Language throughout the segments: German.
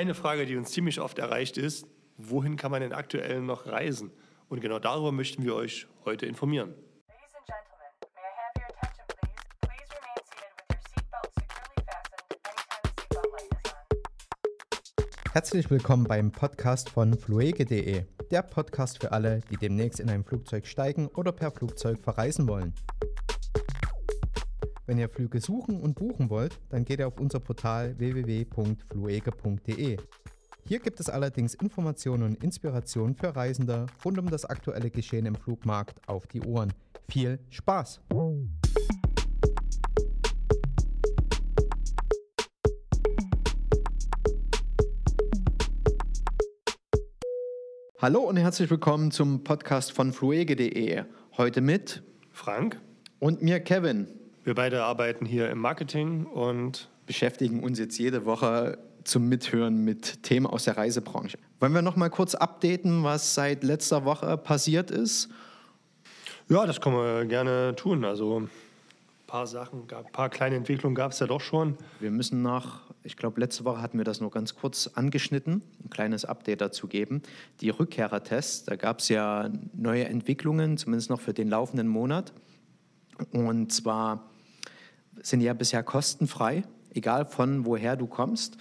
Eine Frage, die uns ziemlich oft erreicht ist, wohin kann man denn aktuell noch reisen? Und genau darüber möchten wir euch heute informieren. Herzlich willkommen beim Podcast von fluege.de, der Podcast für alle, die demnächst in ein Flugzeug steigen oder per Flugzeug verreisen wollen. Wenn ihr Flüge suchen und buchen wollt, dann geht ihr auf unser Portal www.fluege.de. Hier gibt es allerdings Informationen und Inspirationen für Reisende rund um das aktuelle Geschehen im Flugmarkt auf die Ohren. Viel Spaß! Hallo und herzlich willkommen zum Podcast von fluege.de. Heute mit Frank, und mir Kevin. Wir beide arbeiten hier im Marketing und beschäftigen uns jetzt jede Woche zum Mithören mit Themen aus der Reisebranche. Wollen wir noch mal kurz updaten, was seit letzter Woche passiert ist? ja, das können wir gerne tun. Also ein paar Sachen, ein paar kleine Entwicklungen gab es ja doch schon. Wir müssen nach, ich glaube, letzte Woche hatten wir das nur ganz kurz angeschnitten, ein kleines Update dazu geben. Die Rückkehrertests, da gab es ja neue Entwicklungen, zumindest noch für den laufenden Monat. Und zwar sind ja bisher kostenfrei, egal von woher du kommst.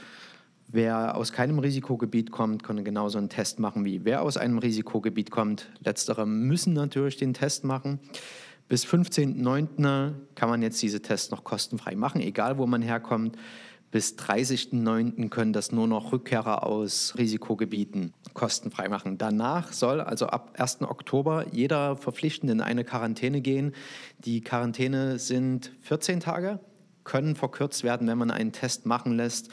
Wer aus keinem Risikogebiet kommt, kann genauso einen Test machen wie wer aus einem Risikogebiet kommt. Letztere müssen natürlich den Test machen. Bis 15.09. kann man jetzt diese Tests noch kostenfrei machen, egal wo man herkommt. Bis 30.09. können das nur noch Rückkehrer aus Risikogebieten kostenfrei machen. Danach soll also ab 1. Oktober jeder verpflichtend in eine Quarantäne gehen. Die Quarantäne sind 14 Tage, können verkürzt werden, wenn man einen Test machen lässt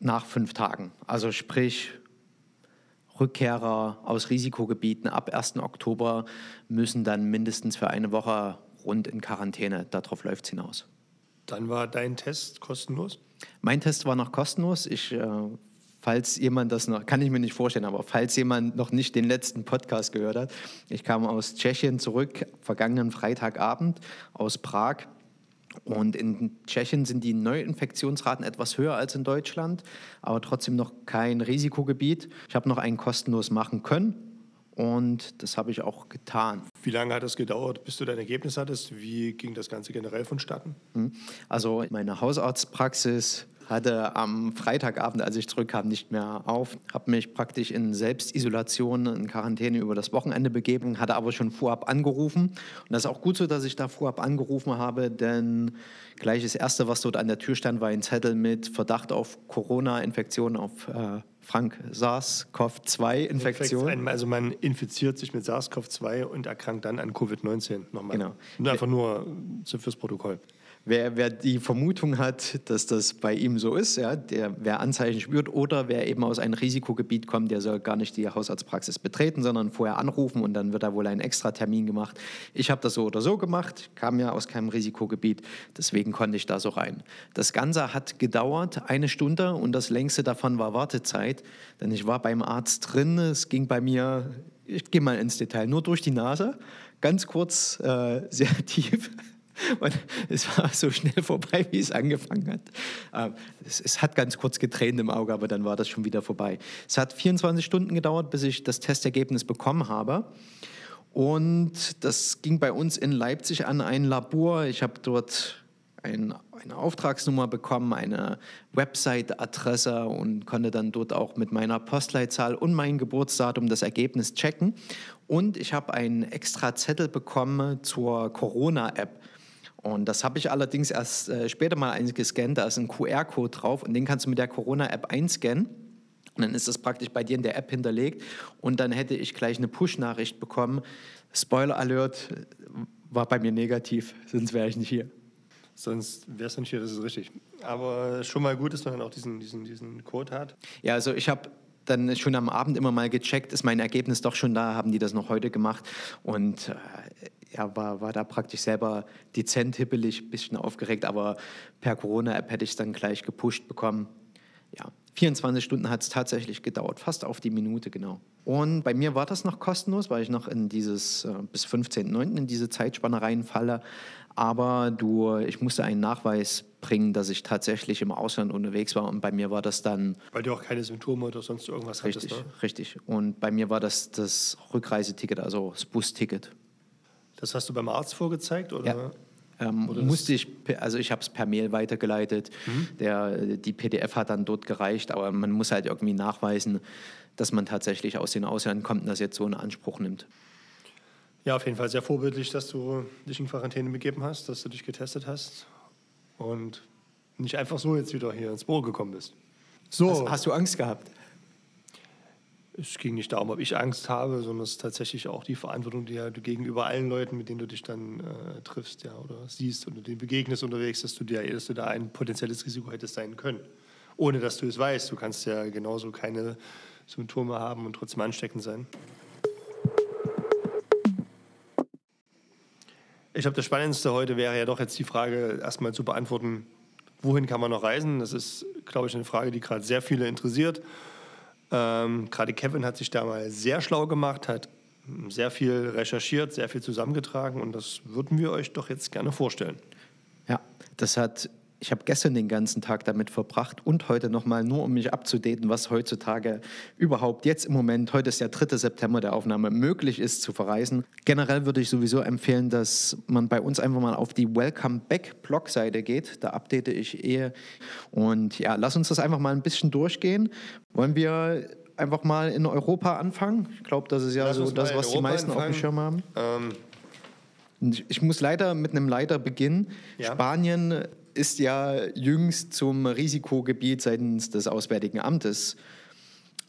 nach fünf Tagen. Also sprich, Rückkehrer aus Risikogebieten ab 1. Oktober müssen dann mindestens für eine Woche rund in Quarantäne. Darauf läuft es hinaus. Dann war dein Test kostenlos. Mein Test war noch kostenlos. Ich, äh, falls jemand das noch, kann ich mir nicht vorstellen, aber falls jemand noch nicht den letzten Podcast gehört hat, ich kam aus Tschechien zurück, vergangenen Freitagabend aus Prag. Und in Tschechien sind die Neuinfektionsraten etwas höher als in Deutschland, aber trotzdem noch kein Risikogebiet. Ich habe noch einen kostenlos machen können und das habe ich auch getan. Wie lange hat es gedauert, bis du dein Ergebnis hattest? Wie ging das Ganze generell vonstatten? Also meine Hausarztpraxis hatte am Freitagabend, als ich zurückkam, nicht mehr auf. Habe mich praktisch in Selbstisolation, in Quarantäne über das Wochenende begeben, hatte aber schon vorab angerufen. Und das ist auch gut so, dass ich da vorab angerufen habe, denn gleich das Erste, was dort an der Tür stand, war ein Zettel mit Verdacht auf Corona-Infektion, auf äh, Frank SARS-CoV-2-Infektion. Also man infiziert sich mit SARS-CoV-2 und erkrankt dann an Covid-19 nochmal. Genau. Einfach nur fürs Protokoll. Wer, wer die Vermutung hat, dass das bei ihm so ist, ja, der, wer Anzeichen spürt oder wer eben aus einem Risikogebiet kommt, der soll gar nicht die Hausarztpraxis betreten, sondern vorher anrufen und dann wird da wohl ein extra Termin gemacht. Ich habe das so oder so gemacht, kam ja aus keinem Risikogebiet, deswegen konnte ich da so rein. Das Ganze hat gedauert eine Stunde und das längste davon war Wartezeit, denn ich war beim Arzt drin, es ging bei mir, ich gehe mal ins Detail, nur durch die Nase, ganz kurz, äh, sehr tief. Und es war so schnell vorbei, wie es angefangen hat. Ähm, Es, hat ganz kurz getränt im Auge, aber dann war das schon wieder vorbei. Es hat 24 Stunden gedauert, bis ich das Testergebnis bekommen habe. Und das ging bei uns in Leipzig an ein Labor. Ich habe dort ein, eine Auftragsnummer bekommen, eine Website-Adresse und konnte dann dort auch mit meiner Postleitzahl und meinem Geburtsdatum das Ergebnis checken. Und ich habe einen extra Zettel bekommen zur Corona-App. Und das habe ich allerdings erst äh, später mal eingescannt. Da ist ein QR-Code drauf und den kannst du mit der Corona-App einscannen. Und dann ist das praktisch bei dir in der App hinterlegt. Und dann hätte ich gleich eine Push-Nachricht bekommen. Spoiler Alert war bei mir negativ, sonst wäre ich nicht hier. Sonst wäre es nicht hier, das ist richtig. Aber schon mal gut, dass man dann auch diesen, diesen, diesen Code hat. Ja, also ich habe dann schon am Abend immer mal gecheckt, ist mein Ergebnis doch schon da, haben die das noch heute gemacht und äh, ja, war, war da praktisch selber dezent hippelig, bisschen aufgeregt, aber per Corona-App hätte ich es dann gleich gepusht bekommen. Ja, 24 Stunden hat es tatsächlich gedauert, fast auf die Minute genau. Und bei mir war das noch kostenlos, weil ich noch in dieses äh, bis 15.09. in diese Zeitspanne reinfalle. Aber du, ich musste einen Nachweis bringen, dass ich tatsächlich im Ausland unterwegs war. Und bei mir war das dann Weil du auch keine Symptome oder sonst irgendwas richtig, hattest. Ne? richtig. Und bei mir war das das Rückreiseticket, also das Busticket. Das hast du beim Arzt vorgezeigt? Oder? Ja. Ähm, musste ich, also ich habe es per Mail weitergeleitet. Der, die PDF hat dann dort gereicht, aber man muss halt irgendwie nachweisen, dass man tatsächlich aus den Ausland kommt und das jetzt so in Anspruch nimmt. Ja, auf jeden Fall sehr vorbildlich, dass du dich in Quarantäne begeben hast, dass du dich getestet hast und nicht einfach so jetzt wieder hier ins Büro gekommen bist. So, Hast, hast du Angst gehabt? Es ging nicht darum, ob ich Angst habe, sondern es ist tatsächlich auch die Verantwortung, die du gegenüber allen Leuten, mit denen du dich dann äh, triffst, ja, oder siehst oder denen begegnest unterwegs, dass du dir, dass du da ein potenzielles Risiko hättest sein können. Ohne dass du es weißt. Du kannst ja genauso keine Symptome haben und trotzdem ansteckend sein. Ich glaube, das Spannendste heute wäre ja doch jetzt die Frage, erstmal zu beantworten, wohin kann man noch reisen? Das ist, glaube ich, eine Frage, die gerade sehr viele interessiert. Ähm, gerade Kevin hat sich da mal sehr schlau gemacht, hat sehr viel recherchiert, sehr viel zusammengetragen und das würden wir euch doch jetzt gerne vorstellen. Ja, das hat, ich habe gestern den ganzen Tag damit verbracht und heute nochmal nur, um mich abzudaten, was heutzutage überhaupt jetzt im Moment, heute ist der 3. September der Aufnahme, möglich ist zu verreisen. Generell würde ich sowieso empfehlen, dass man bei uns einfach mal auf die Welcome Back Blogseite geht. Da update ich eh. Und ja, lass uns das einfach mal ein bisschen durchgehen. Wollen wir einfach mal in Europa anfangen? Ich glaube, das ist ja Lass so das, was die meisten auf dem anfangen. Schirm haben. Ähm, Ich muss leider mit einem Leider beginnen. Ja. Spanien ist ja jüngst zum Risikogebiet seitens des Auswärtigen Amtes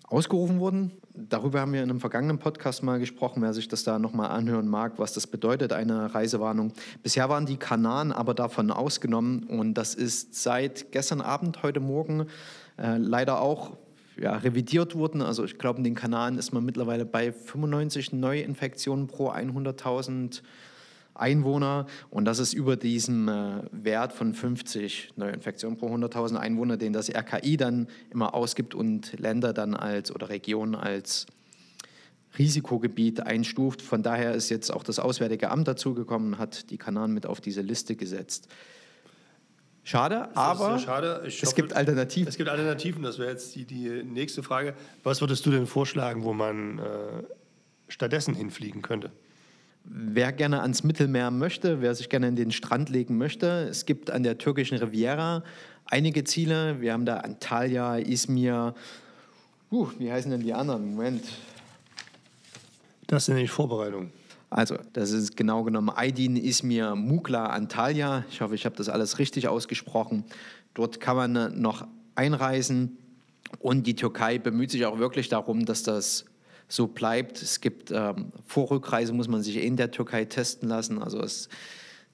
ausgerufen worden. Darüber haben wir in einem vergangenen Podcast mal gesprochen, wer sich das da nochmal anhören mag, was das bedeutet, eine Reisewarnung. Bisher waren die Kanaren aber davon ausgenommen und das ist seit gestern Abend, heute Morgen äh, leider auch ja, revidiert worden. Also ich glaube, in den Kanaren ist man mittlerweile bei 95 Neuinfektionen pro 100.000 Einwohner und das ist über diesem äh, Wert von 50 Neuinfektionen pro 100.000 Einwohner, den das RKI dann immer ausgibt und Länder dann als oder Regionen als Risikogebiet einstuft. Von daher ist jetzt auch das Auswärtige Amt dazugekommen und hat die Kanaren mit auf diese Liste gesetzt. Schade, aber schade. Es hoffe- gibt Alternativen. Es gibt Alternativen, das wäre jetzt die, die nächste Frage. Was würdest du denn vorschlagen, wo man äh, stattdessen hinfliegen könnte? Wer gerne ans Mittelmeer möchte, wer sich gerne in den Strand legen möchte, es gibt an der türkischen Riviera einige Ziele. Wir haben da Antalya, Izmir. Uh, wie heißen denn die anderen? Moment. Das sind nicht Vorbereitungen. Also, das ist genau genommen Aydin, Izmir, Mukla, Antalya. Ich hoffe, ich habe das alles richtig ausgesprochen. Dort kann man noch einreisen und die Türkei bemüht sich auch wirklich darum, dass das so bleibt. Es gibt ähm, vor Rückreise muss man sich in der Türkei testen lassen. Also es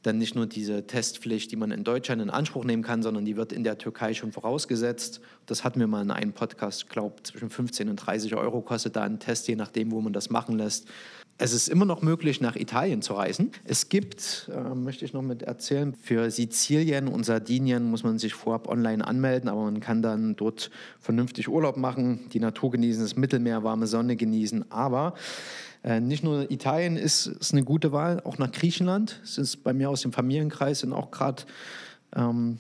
dann nicht nur diese Testpflicht, die man in Deutschland in Anspruch nehmen kann, sondern die wird in der Türkei schon vorausgesetzt. Das hatten wir mal in einem Podcast, glaube, zwischen 15 und 30 Euro kostet da ein Test, je nachdem, wo man das machen lässt. Es ist immer noch möglich, nach Italien zu reisen. Es gibt, äh, möchte ich noch mit erzählen, für Sizilien und Sardinien muss man sich vorab online anmelden, aber man kann dann dort vernünftig Urlaub machen, die Natur genießen, das Mittelmeer, warme Sonne genießen. Aber nicht nur Italien ist, ist eine gute Wahl, auch nach Griechenland. Es ist bei mir aus dem Familienkreis sind auch gerade ähm,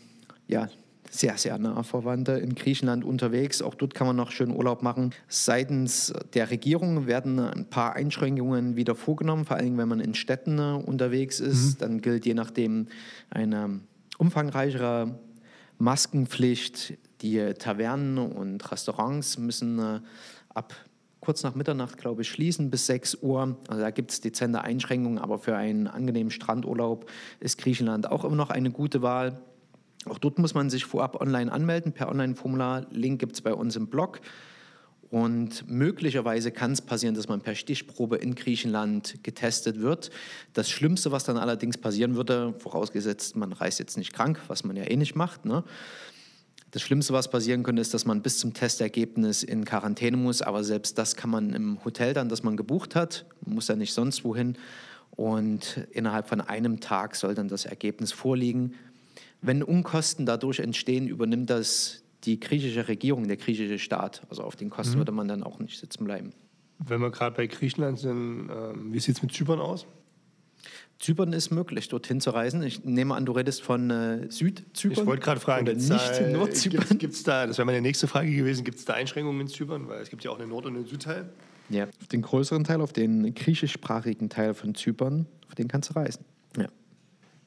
ja, sehr, sehr nah Verwandte in Griechenland unterwegs. Auch dort kann man noch schön Urlaub machen. Seitens der Regierung werden ein paar Einschränkungen wieder vorgenommen, vor allem wenn man in Städten äh, unterwegs ist. Dann gilt je nachdem eine umfangreichere Maskenpflicht. Die Tavernen und Restaurants müssen äh, ab kurz nach Mitternacht, glaube ich, schließen bis 6 Uhr. Also da gibt es dezente Einschränkungen, aber für einen angenehmen Strandurlaub ist Griechenland auch immer noch eine gute Wahl. Auch dort muss man sich vorab online anmelden per Online-Formular. Link gibt es bei uns im Blog. Und möglicherweise kann es passieren, dass man per Stichprobe in Griechenland getestet wird. Das Schlimmste, was dann allerdings passieren würde, vorausgesetzt, man reist jetzt nicht krank, was man ja eh nicht macht, ne? Das Schlimmste, was passieren könnte, ist, dass man bis zum Testergebnis in Quarantäne muss. Aber selbst das kann man im Hotel dann, das man gebucht hat. Man muss ja nicht sonst wohin. Und innerhalb von einem Tag soll dann das Ergebnis vorliegen. Wenn Unkosten dadurch entstehen, übernimmt das die griechische Regierung, der griechische Staat. Also auf den Kosten würde man dann auch nicht sitzen bleiben. Wenn wir gerade bei Griechenland sind, ähm, wie sieht es mit Zypern aus? Zypern ist möglich, dorthin zu reisen. Ich nehme an, du redest von äh, Südzypern. Ich wollte gerade fragen, gibt's nicht da, Nordzypern. Gibt's, gibt's da, das wäre meine nächste Frage gewesen, gibt es da Einschränkungen in Zypern? Weil es gibt ja auch einen Nord- und einen Südteil. Ja, auf den größeren Teil, auf den griechischsprachigen Teil von Zypern, auf den kannst du reisen. Ja.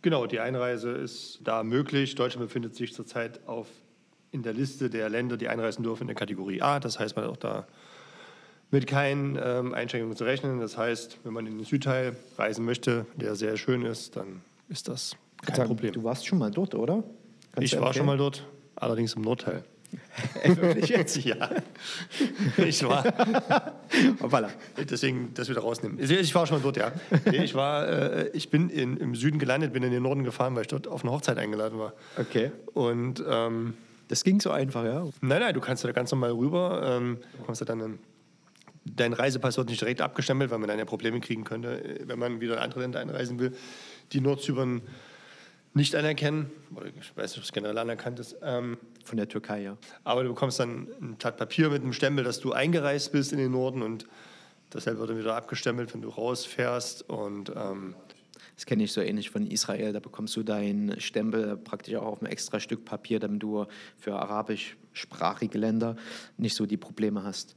Genau, die Einreise ist da möglich. Deutschland befindet sich zurzeit auf, in der Liste der Länder, die einreisen dürfen, in der Kategorie A. Das heißt, man hat auch da mit keinen ähm, Einschränkungen zu rechnen. Das heißt, wenn man in den Südteil reisen möchte, der sehr schön ist, dann ist das kein Sagen, Problem. Du warst schon mal dort, oder? Kannst ich war schon mal dort, allerdings im Nordteil. Ey, wirklich jetzt? Ja, ich war. Hoppala. Deswegen das wieder rausnehmen. Ich war schon mal dort, ja. Ich, war, äh, ich bin in, im Süden gelandet, bin in den Norden gefahren, weil ich dort auf eine Hochzeit eingeladen war. Okay. Und ähm, Das ging so einfach, ja. nein, nein, du kannst da ganz normal rüber. Ähm, du bekommst da dann einen, dein Reisepass wird nicht direkt abgestempelt, weil man dann ja Probleme kriegen könnte, äh, wenn man wieder in andere Länder einreisen will, die Nordzypern nicht anerkennen. Oder ich weiß nicht, ob es generell anerkannt ist. Ähm, Von der Türkei, ja. aber du bekommst dann ein Blatt Papier mit einem Stempel, dass du eingereist bist in den Norden und dasselbe wird dann wieder abgestempelt, wenn du rausfährst. Und ähm, Das kenne ich so ähnlich von Israel. Da bekommst du deinen Stempel praktisch auch auf ein extra Stück Papier, damit du für arabischsprachige Länder nicht so die Probleme hast.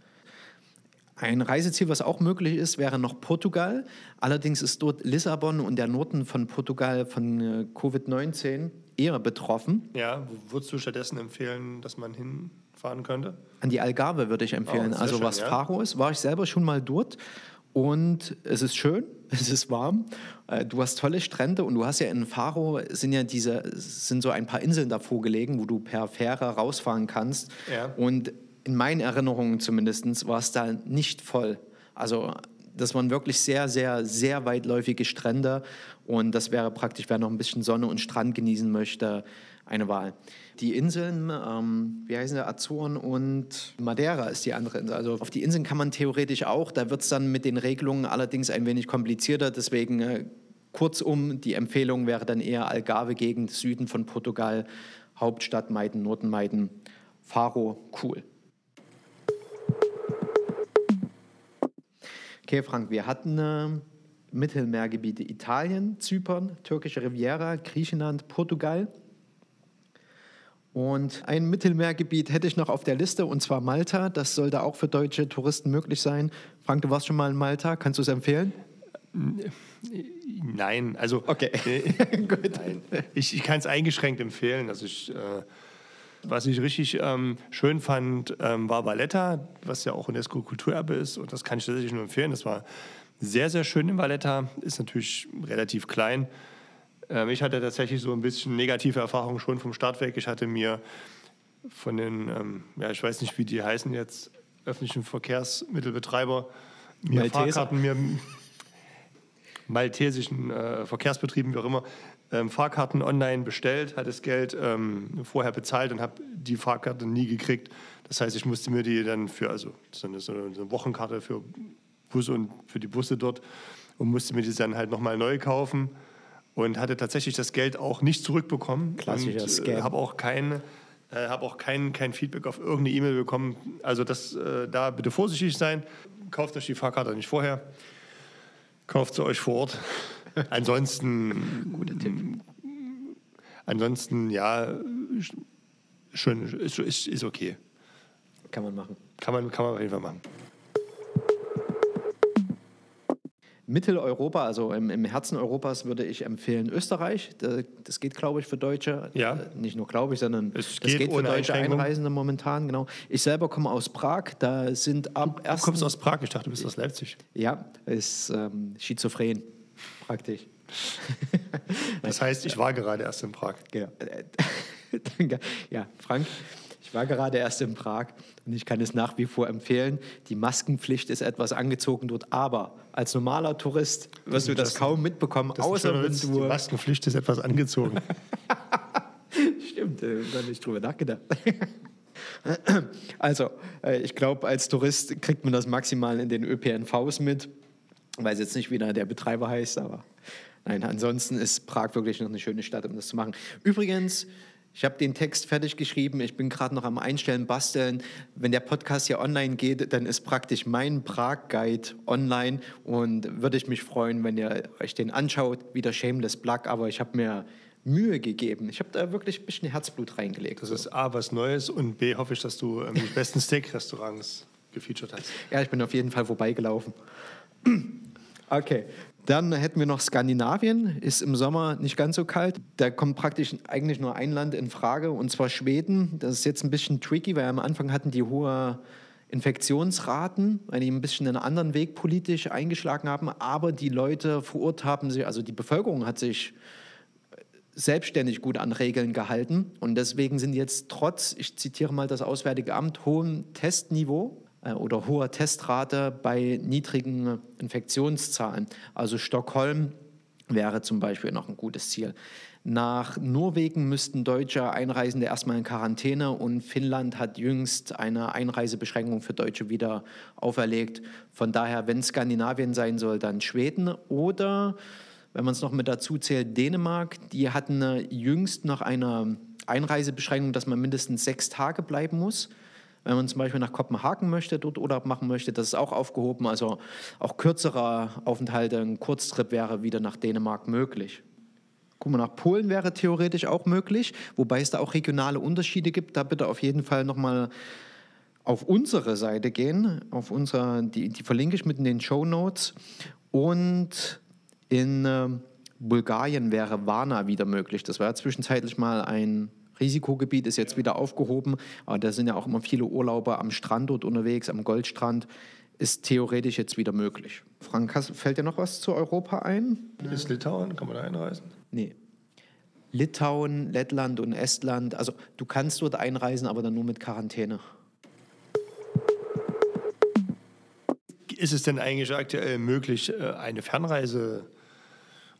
Ein Reiseziel, was auch möglich ist, wäre noch Portugal. Allerdings ist dort Lissabon und der Norden von Portugal von äh, Covid-19 eher betroffen. ja, wo würdest du stattdessen empfehlen, dass man hinfahren könnte? An die Algarve würde ich empfehlen. Oh, also schön, was ja. Faro ist, war ich selber schon mal dort. Und es ist schön, es ist warm. Äh, Du hast tolle Strände und du hast ja in Faro sind ja diese sind so ein paar Inseln davor gelegen, wo du per Fähre rausfahren kannst. Ja. Und in meinen Erinnerungen zumindest war es da nicht voll. Also das waren wirklich sehr, sehr, sehr weitläufige Strände und das wäre praktisch, wer noch ein bisschen Sonne und Strand genießen möchte, eine Wahl. Die Inseln, ähm, wie heißen sie, Azoren und Madeira ist die andere Insel. Also auf die Inseln kann man theoretisch auch, da wird es dann mit den Regelungen allerdings ein wenig komplizierter, deswegen äh, kurzum, die Empfehlung wäre dann eher Algarve-Gegend, Süden von Portugal, Hauptstadt meiden, Norden meiden, Faro, cool. Okay, Frank, wir hatten äh, Mittelmeergebiete Italien, Zypern, türkische Riviera, Griechenland, Portugal. Und ein Mittelmeergebiet hätte ich noch auf der Liste, und zwar Malta. Das sollte auch für deutsche Touristen möglich sein. Frank, du warst schon mal in Malta. Kannst du es empfehlen? Nein, also Okay. äh, Gut. nein. ich, ich kann es eingeschränkt empfehlen. Also ich, äh, was ich richtig ähm, schön fand, ähm, war Valletta, was ja auch UNESCO-Kulturerbe ist. Und das kann ich tatsächlich nur empfehlen. Das war sehr, sehr schön in Valletta. Ist natürlich relativ klein. Ähm, ich hatte tatsächlich so ein bisschen negative Erfahrungen schon vom Start weg. Ich hatte mir von den, ähm, ja, ich weiß nicht, wie die heißen jetzt, öffentlichen Verkehrsmittelbetreiber, mir Malteser. Fahrkarten, mir maltesischen äh, Verkehrsbetrieben, wie auch immer, ähm, Fahrkarten online bestellt, hatte das Geld ähm, vorher bezahlt und habe die Fahrkarte nie gekriegt. Das heißt, ich musste mir die dann für, also so eine, so eine Wochenkarte für Busse und für die Busse dort und musste mir die dann halt nochmal neu kaufen und hatte tatsächlich das Geld auch nicht zurückbekommen. Klassischer und, Scam. habe auch kein, äh, habe auch kein, kein Feedback auf irgendeine E-Mail bekommen. Also das, äh, da bitte vorsichtig sein. Kauft euch die Fahrkarte nicht vorher. Kauft sie euch vor Ort. Ansonsten, Guter Tipp. ansonsten ja, schön, ist, ist, ist okay. Kann man machen. Kann man, kann man auf jeden Fall machen. Mitteleuropa, also im, im Herzen Europas, würde ich empfehlen Österreich. Da- Das geht, glaube ich, für Deutsche. Ja. Nicht nur glaube ich, sondern Es das geht geht für deutsche. Einreisende momentan. Genau. Ich selber komme aus Prag. Da sind ab Du 1. kommst aus Prag, ich dachte, du bist aus Leipzig. Ja, ist ähm, schizophren praktisch. Das heißt, ich war gerade erst in Prag. Genau. Danke. Ja, Frank, ich war gerade erst in Prag und ich kann es nach wie vor empfehlen. Die Maskenpflicht ist etwas angezogen dort, aber als normaler Tourist wirst du das, Das- kaum mitbekommen, Das außer wenn Witz. Die du. Maskenpflicht ist etwas angezogen. Stimmt, äh, da nicht drüber nachgedacht. Also, äh, ich glaube, als Tourist kriegt man das maximal in den ÖPNVs mit. Ich weiß jetzt nicht, wie der Betreiber heißt, aber nein, ansonsten ist Prag wirklich noch eine schöne Stadt, um das zu machen. Übrigens, Ich habe den Text fertig geschrieben, ich bin gerade noch am Einstellen, Basteln. Wenn der Podcast hier online geht, dann ist praktisch mein Prag-Guide online und würde ich mich freuen, wenn ihr euch den anschaut. Wieder Shameless Plug, aber ich habe mir Mühe gegeben. Ich habe da wirklich ein bisschen Herzblut reingelegt. Das ist A, was Neues und B, hoffe ich, dass du ähm, die besten Steak-Restaurants gefeatured hast. Ja, ich bin auf jeden Fall vorbeigelaufen. Okay. Dann hätten wir noch Skandinavien, ist im Sommer nicht ganz so kalt. Da kommt praktisch eigentlich nur ein Land in Frage, und zwar Schweden. Das ist jetzt ein bisschen tricky, weil am Anfang hatten die hohe Infektionsraten, weil die ein bisschen einen anderen Weg politisch eingeschlagen haben. Aber die Leute haben sich, also die Bevölkerung hat sich selbstständig gut an Regeln gehalten. Und deswegen sind jetzt trotz, ich zitiere mal das Auswärtige Amt, hohem Testniveau oder hoher Testrate bei niedrigen Infektionszahlen. Also Stockholm wäre zum Beispiel noch ein gutes Ziel. Nach Norwegen müssten deutsche Einreisende erstmal in Quarantäne und Finnland hat jüngst eine Einreisebeschränkung für Deutsche wieder auferlegt. Von daher, wenn Skandinavien sein soll, dann Schweden oder, wenn man es noch mit dazu zählt, Dänemark. Die hatten äh, jüngst noch eine Einreisebeschränkung, dass man mindestens sechs Tage bleiben muss. Wenn man zum Beispiel nach Kopenhagen möchte, dort Urlaub machen möchte, das ist auch aufgehoben. Also auch kürzere Aufenthalte, ein Kurztrip wäre wieder nach Dänemark möglich. Guck mal, nach Polen wäre theoretisch auch möglich, wobei es da auch regionale Unterschiede gibt. Da bitte auf jeden Fall nochmal auf unsere Seite gehen. Auf unsere, die, die verlinke ich mit in den Show Notes. Und in äh, Bulgarien wäre Varna wieder möglich. Das war ja zwischenzeitlich mal ein Risikogebiet, ist jetzt wieder aufgehoben. Aber da sind ja auch immer viele Urlauber am Strand dort unterwegs, am Goldstrand. Ist theoretisch jetzt wieder möglich. Frank, fällt dir noch was zu Europa ein? Ist Litauen? Kann man da einreisen? Nee. Litauen, Lettland und Estland. Also du kannst dort einreisen, aber dann nur mit Quarantäne. Ist es denn eigentlich aktuell möglich, äh, eine Fernreise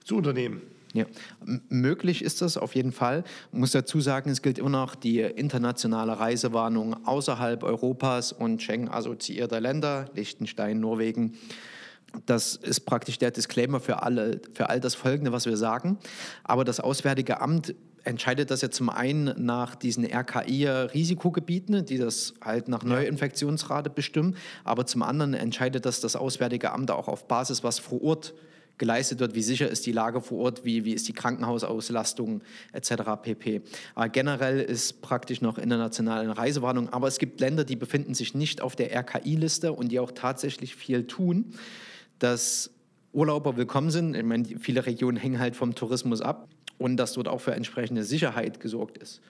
zu unternehmen? Ja, M möglich ist das auf jeden Fall. Ich muss dazu sagen, es gilt immer noch die internationale Reisewarnung außerhalb Europas und Schengen assoziierter Länder, Liechtenstein, Norwegen. Das ist praktisch der Disclaimer für, alle, für all das Folgende, was wir sagen. Aber das Auswärtige Amt entscheidet das ja zum einen nach diesen RKI-Risikogebieten, die das halt nach Neuinfektionsrate bestimmen, aber zum anderen entscheidet das das Auswärtige Amt auch auf Basis, was vor Ort geleistet wird, wie sicher ist die Lage vor Ort, wie, wie ist die Krankenhausauslastung etc. pp. Aber generell ist praktisch noch international eine Reisewarnung, aber es gibt Länder, die befinden sich nicht auf der RKI-Liste und die auch tatsächlich viel tun, dass Urlauber willkommen sind. Ich meine, viele Regionen hängen halt vom Tourismus ab und dass dort auch für entsprechende Sicherheit gesorgt ist.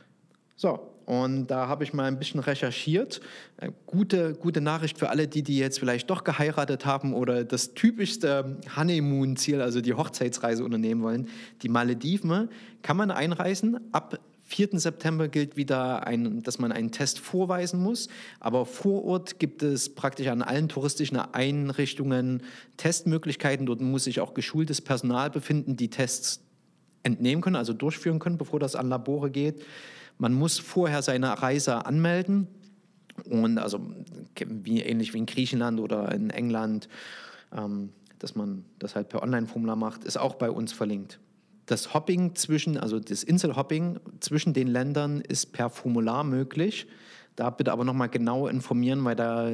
So, und da habe ich mal ein bisschen recherchiert. Äh, Gute, gute Nachricht für alle, die, die jetzt vielleicht doch geheiratet haben oder das typischste Honeymoon-Ziel, also die Hochzeitsreise unternehmen wollen. Die Malediven kann man einreisen. Ab 4. September gilt wieder, ein, dass man einen Test vorweisen muss. Aber vor Ort gibt es praktisch an allen touristischen Einrichtungen Testmöglichkeiten. Dort muss sich auch geschultes Personal befinden, die Tests entnehmen können, also durchführen können, bevor das an Labore geht. Man muss vorher seine Reise anmelden und also wie, ähnlich wie in Griechenland oder in England, ähm, dass man das halt per Online-Formular macht, ist auch bei uns verlinkt. Das Hopping zwischen, also das Inselhopping zwischen den Ländern ist per Formular möglich. Da bitte aber nochmal genau informieren, weil da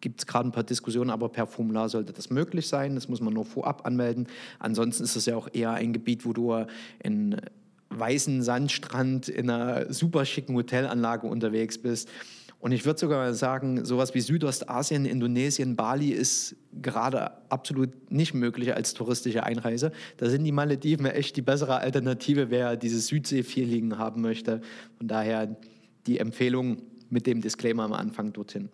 gibt es gerade ein paar Diskussionen, aber per Formular sollte das möglich sein. Das muss man nur vorab anmelden. Ansonsten ist es ja auch eher ein Gebiet, wo du in weißen Sandstrand in einer super schicken Hotelanlage unterwegs bist. Und ich würde sogar sagen, sowas wie Südostasien, Indonesien, Bali ist gerade absolut nicht möglich als touristische Einreise. Da sind die Malediven echt die bessere Alternative, wer dieses Südsee-Feeling haben möchte. Von daher die Empfehlung mit dem Disclaimer am Anfang dorthin.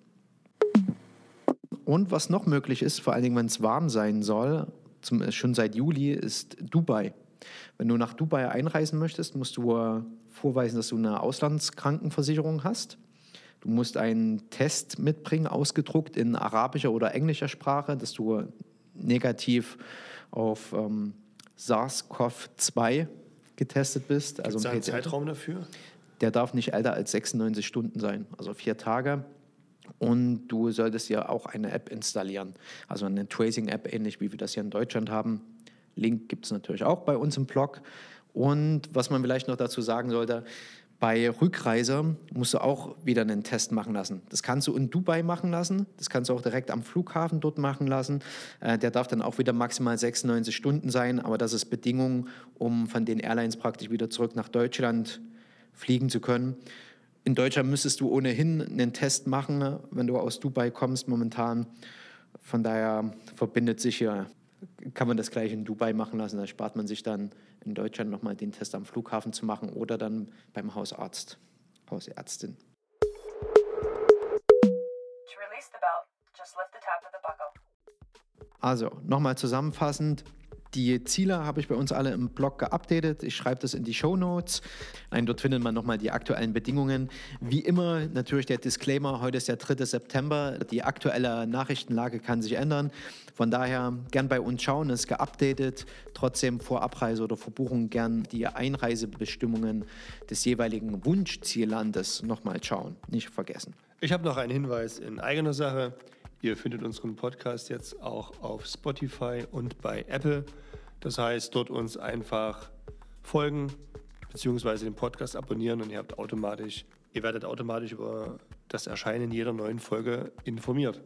Und was noch möglich ist, vor allen Dingen, wenn es warm sein soll, zum, schon seit Juli, ist Dubai. Wenn du nach Dubai einreisen möchtest, musst du äh, vorweisen, dass du eine Auslandskrankenversicherung hast. Du musst einen Test mitbringen, ausgedruckt in arabischer oder englischer Sprache, dass du negativ auf ähm, SARS-CoV-2 getestet bist. Also Also einen. Zeitraum dafür? Der darf nicht älter als 96 Stunden sein, also vier Tage. Und du solltest ja auch eine App installieren, also eine Tracing-App, ähnlich wie wir das hier in Deutschland haben. Link gibt es natürlich auch bei uns im Blog. Und was man vielleicht noch dazu sagen sollte, Bei Rückreise musst du auch wieder einen Test machen lassen. Das kannst du in Dubai machen lassen, das kannst du auch direkt am Flughafen dort machen lassen. Äh, der darf dann auch wieder maximal 96 Stunden sein, aber das ist Bedingung, um von den Airlines praktisch wieder zurück nach Deutschland fliegen zu können. In Deutschland müsstest du ohnehin einen Test machen, wenn du aus Dubai kommst momentan. Von daher verbindet sich hier, kann man das gleich in Dubai machen lassen. Da spart man sich dann in Deutschland nochmal den Test am Flughafen zu machen oder dann beim Hausarzt, Hausärztin. Also, nochmal zusammenfassend. Die Ziele habe ich bei uns alle im Blog geupdatet. Ich schreibe das in die Show Notes. Nein, dort findet man nochmal die aktuellen Bedingungen. Wie immer natürlich der Disclaimer, heute ist der 3. September. Die aktuelle Nachrichtenlage kann sich ändern. Von daher gern bei uns schauen, ist geupdatet. Trotzdem vor Abreise oder Verbuchung gern die Einreisebestimmungen des jeweiligen Wunschziellandes nochmal schauen. Nicht vergessen. Ich habe noch einen Hinweis in eigener Sache. Ihr findet unseren Podcast jetzt auch auf Spotify und bei Apple. Das heißt, dort uns einfach folgen bzw. den Podcast abonnieren und ihr habt automatisch, ihr werdet automatisch über das Erscheinen jeder neuen Folge informiert.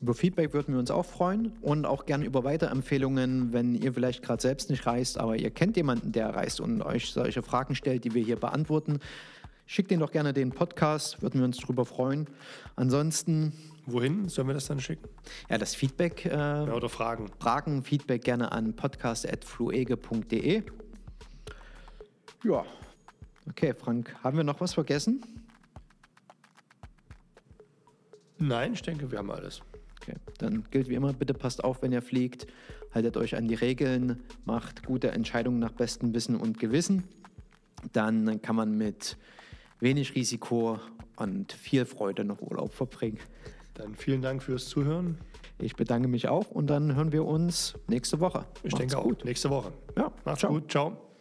Über Feedback würden wir uns auch freuen und auch gerne über Weiterempfehlungen, wenn ihr vielleicht gerade selbst nicht reist, aber ihr kennt jemanden, der reist und euch solche Fragen stellt, die wir hier beantworten. Schickt ihnen doch gerne den Podcast, würden wir uns darüber freuen. Ansonsten, Wohin sollen wir das dann schicken? ja, das Feedback, äh, Ja, oder Fragen? Fragen, Feedback gerne an podcast.fluege.de. Ja, okay, Frank, haben wir noch was vergessen? Nein, ich denke, wir haben alles. Okay, dann gilt wie immer, bitte passt auf, wenn ihr fliegt, haltet euch an die Regeln, macht gute Entscheidungen nach bestem Wissen und Gewissen. Dann kann man mit wenig Risiko und viel Freude noch Urlaub verbringen. Dann vielen Dank fürs Zuhören. Ich bedanke mich auch und dann hören wir uns nächste Woche. Ich Macht's denke auch. gut. Nächste Woche. Ja, Macht's ciao. gut. Ciao.